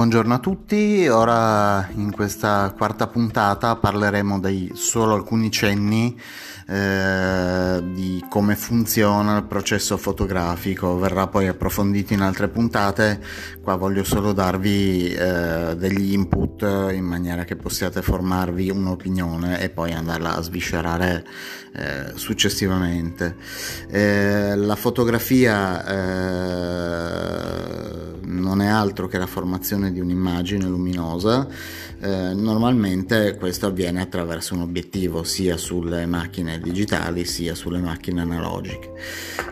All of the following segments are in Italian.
Buongiorno a tutti, ora in questa quarta puntata parleremo di solo alcuni cenni eh, di come funziona il processo fotografico, verrà poi approfondito in altre puntate, qua voglio solo darvi eh, degli input in maniera che possiate formarvi un'opinione e poi andarla a sviscerare eh, successivamente. Eh, la fotografia eh, non è altro che la formazione di un'immagine luminosa, eh, normalmente questo avviene attraverso un obiettivo sia sulle macchine digitali sia sulle macchine analogiche.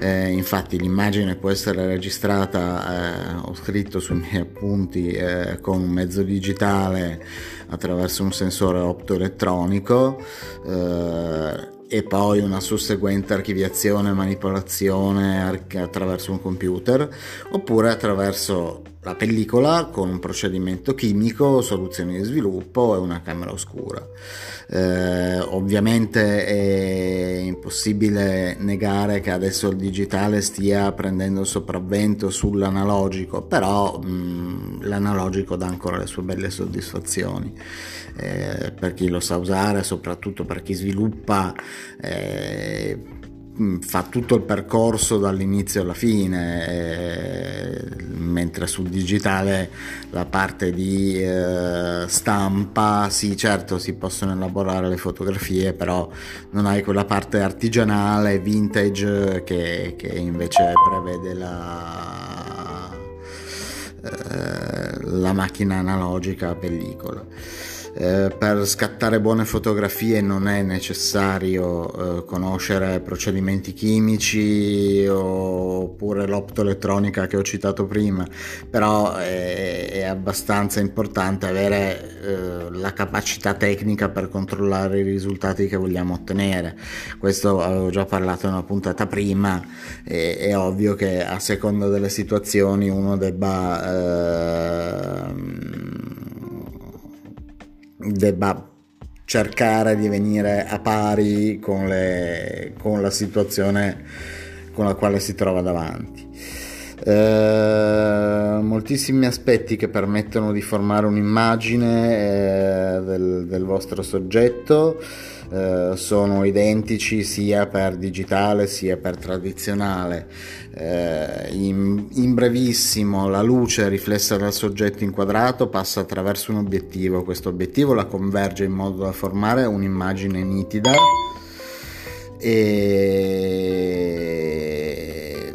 Eh, infatti l'immagine può essere registrata, eh, ho scritto sui miei appunti, eh, con un mezzo digitale attraverso un sensore optoelettronico eh, e poi una susseguente archiviazione e manipolazione attraverso un computer oppure attraverso la pellicola con un procedimento chimico, soluzioni di sviluppo e una camera oscura. Eh, ovviamente è impossibile negare che adesso il digitale stia prendendo sopravvento sull'analogico, però mh, mm, l'analogico dà ancora le sue belle soddisfazioni. Eh, per chi lo sa usare, soprattutto per chi sviluppa eh, fa tutto il percorso dall'inizio alla fine, eh, mentre sul digitale la parte di eh, stampa, sì certo si possono elaborare le fotografie, però non hai quella parte artigianale, vintage che, che invece prevede la, eh, la macchina analogica pellicola. Eh, per scattare buone fotografie non è necessario eh, conoscere procedimenti chimici oppure l'optoelettronica che ho citato prima, però è, è abbastanza importante avere eh, la capacità tecnica per controllare i risultati che vogliamo ottenere. Questo avevo già parlato in una puntata prima, e, è ovvio che a seconda delle situazioni uno debba ehm, debba cercare di venire a pari con, le, con la situazione con la quale si trova davanti. Eh, moltissimi aspetti che permettono di formare un'immagine eh, del, del, vostro soggetto eh, sono identici sia per digitale sia per tradizionale. Eh, in, in, brevissimo, la luce riflessa dal soggetto inquadrato passa attraverso un obiettivo, questo obiettivo la converge in modo da formare un'immagine nitida. E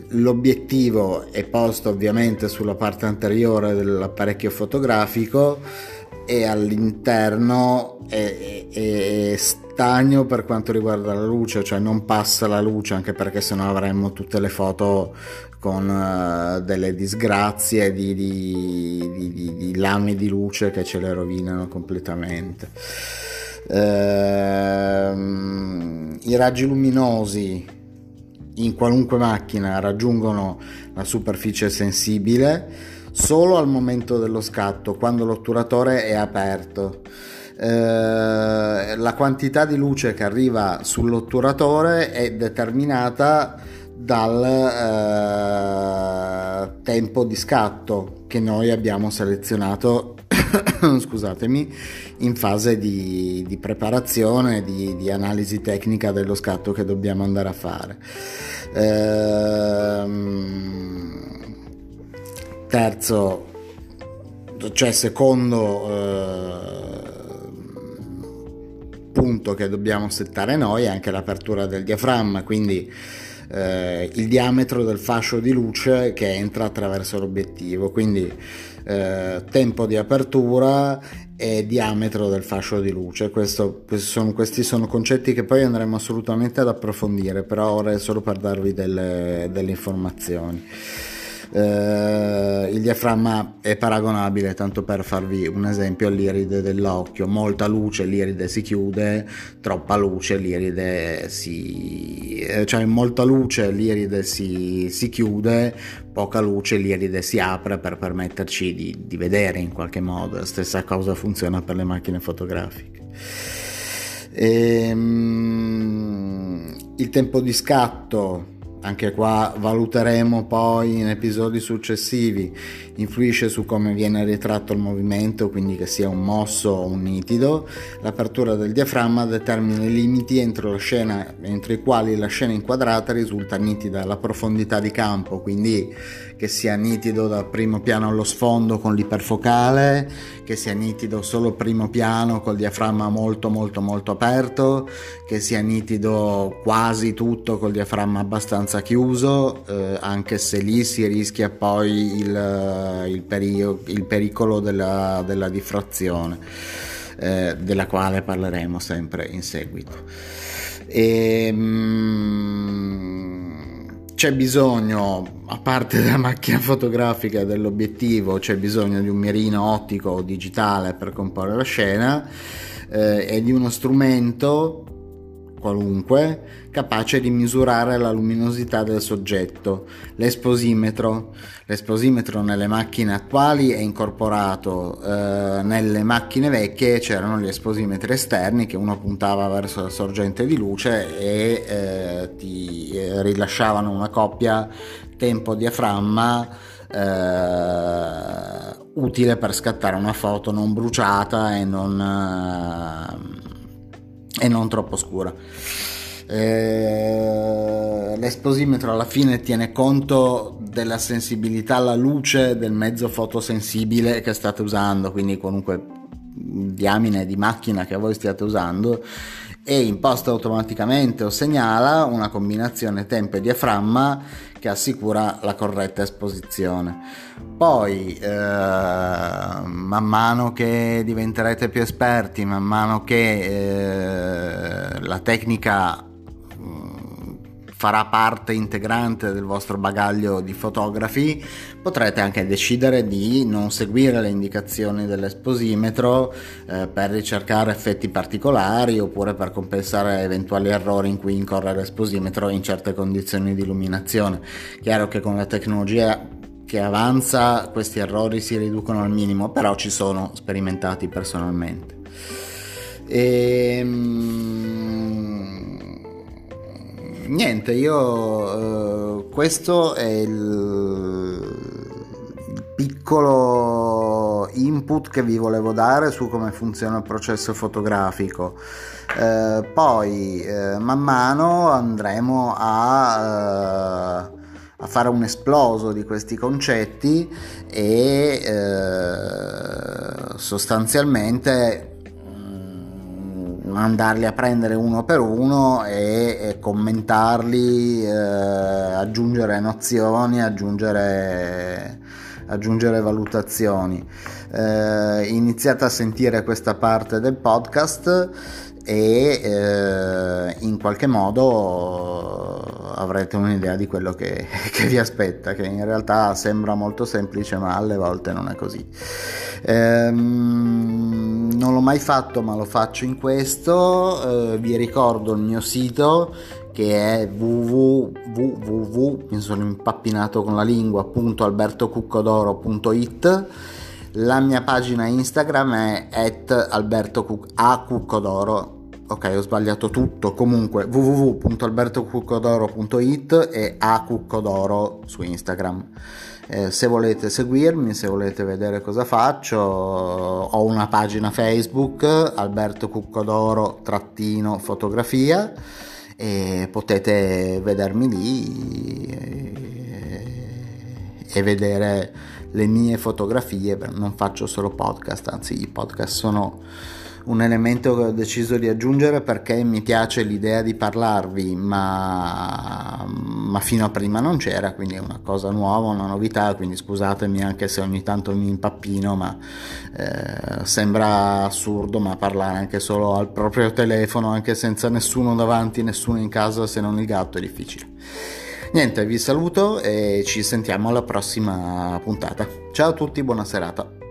l'obiettivo è posto ovviamente sulla parte anteriore dell'apparecchio fotografico e all'interno è, è, è, stagno per quanto riguarda la luce, cioè non passa la luce anche perché sennò avremmo tutte le foto con uh, delle disgrazie di, di, di, di, lame di luce che ce le rovinano completamente. Uh, I raggi luminosi in qualunque macchina raggiungono la superficie sensibile solo al momento dello scatto, quando l'otturatore è aperto. Eh, la quantità di luce che arriva sull'otturatore è determinata dal eh, tempo di scatto che noi abbiamo selezionato scusatemi, in fase di, di preparazione, di, di, analisi tecnica dello scatto che dobbiamo andare a fare. Ehm, terzo, cioè secondo eh, punto che dobbiamo settare noi è anche l'apertura del diaframma, quindi eh, il diametro del fascio di luce che entra attraverso l'obiettivo, quindi eh, tempo di apertura e diametro del fascio di luce. Questo, sono, questi, sono, concetti che poi andremo assolutamente ad approfondire, però ora è solo per darvi delle, delle informazioni. Eh, il diaframma è paragonabile, tanto per farvi un esempio, all'iride dell'occhio. Molta luce, l'iride si chiude, troppa luce, l'iride si... Eh, cioè molta luce, l'iride si, si chiude, poca luce, l'iride si apre per permetterci di, di vedere in qualche modo. La stessa cosa funziona per le macchine fotografiche. Ehm, il tempo di scatto anche qua valuteremo poi in episodi successivi, influisce su come viene ritratto il movimento, quindi che sia un mosso o un nitido. L'apertura del diaframma determina i limiti entro, scena, entro i quali la scena inquadrata risulta nitida, la profondità di campo, quindi che sia nitido dal primo piano allo sfondo con l'iperfocale, che sia nitido solo primo piano col diaframma molto molto molto aperto, che sia nitido quasi tutto col diaframma abbastanza chiuso, eh, anche se lì si rischia poi il, il, perio, il pericolo della, della diffrazione, eh, della quale parleremo sempre in seguito. E, mm, c'è bisogno, a parte della macchina fotografica e dell'obiettivo, c'è bisogno di un mirino ottico o digitale per comporre la scena eh, e di uno strumento qualunque capace di misurare la luminosità del soggetto. L'esposimetro. L'esposimetro nelle macchine attuali è incorporato, eh, nelle macchine vecchie c'erano gli esposimetri esterni che uno puntava verso la sorgente di luce e eh, ti eh, rilasciavano una coppia tempo diaframma eh, utile per scattare una foto non bruciata e non eh, e non troppo scura. Eh, l'esposimetro alla fine tiene conto della sensibilità alla luce del mezzo fotosensibile che state usando, quindi qualunque diamine di macchina che voi stiate usando e imposta automaticamente o segnala una combinazione tempo e diaframma che assicura la corretta esposizione. Poi, eh, man mano che diventerete più esperti, man mano che eh, la tecnica farà parte integrante del vostro bagaglio di fotografi, potrete anche decidere di non seguire le indicazioni dell'esposimetro eh, per ricercare effetti particolari oppure per compensare eventuali errori in cui incorre l'esposimetro in certe condizioni di illuminazione. Chiaro che con la tecnologia che avanza questi errori si riducono al minimo, però ci sono sperimentati personalmente. Ehm, niente, io eh, questo è il, piccolo input che vi volevo dare su come funziona il processo fotografico. Eh, poi eh, man mano andremo a, eh, a, fare un esploso di questi concetti e eh, sostanzialmente andarli a prendere uno per uno e, e commentarli, eh, aggiungere nozioni, aggiungere, aggiungere valutazioni. Eh, iniziate a sentire questa parte del podcast e eh, in qualche modo avrete un'idea di quello che, che, vi aspetta, che in realtà sembra molto semplice ma alle volte non è così. Ehm, non l'ho mai fatto ma lo faccio in questo, eh, vi ricordo il mio sito che è www, mi sono impappinato con la lingua, albertocuccodoro.it la mia pagina Instagram è at albertocuccodoro ok ho sbagliato tutto. Comunque www.albertocuccodoro.it e a cuccodoro su Instagram. Eh, se volete seguirmi se volete vedere cosa faccio ho una pagina Facebook Alberto Cuccodoro trattino fotografia e potete vedermi lì e vedere le mie fotografie, non faccio solo podcast, anzi i podcast sono un elemento che ho deciso di aggiungere perché mi piace l'idea di parlarvi, ma, ma, fino a prima non c'era, quindi è una cosa nuova, una novità, quindi scusatemi anche se ogni tanto mi impappino, ma eh, sembra assurdo, ma parlare anche solo al proprio telefono, anche senza nessuno davanti, nessuno in casa se non il gatto è difficile. Niente, vi saluto e ci sentiamo alla prossima puntata. Ciao a tutti, buona serata.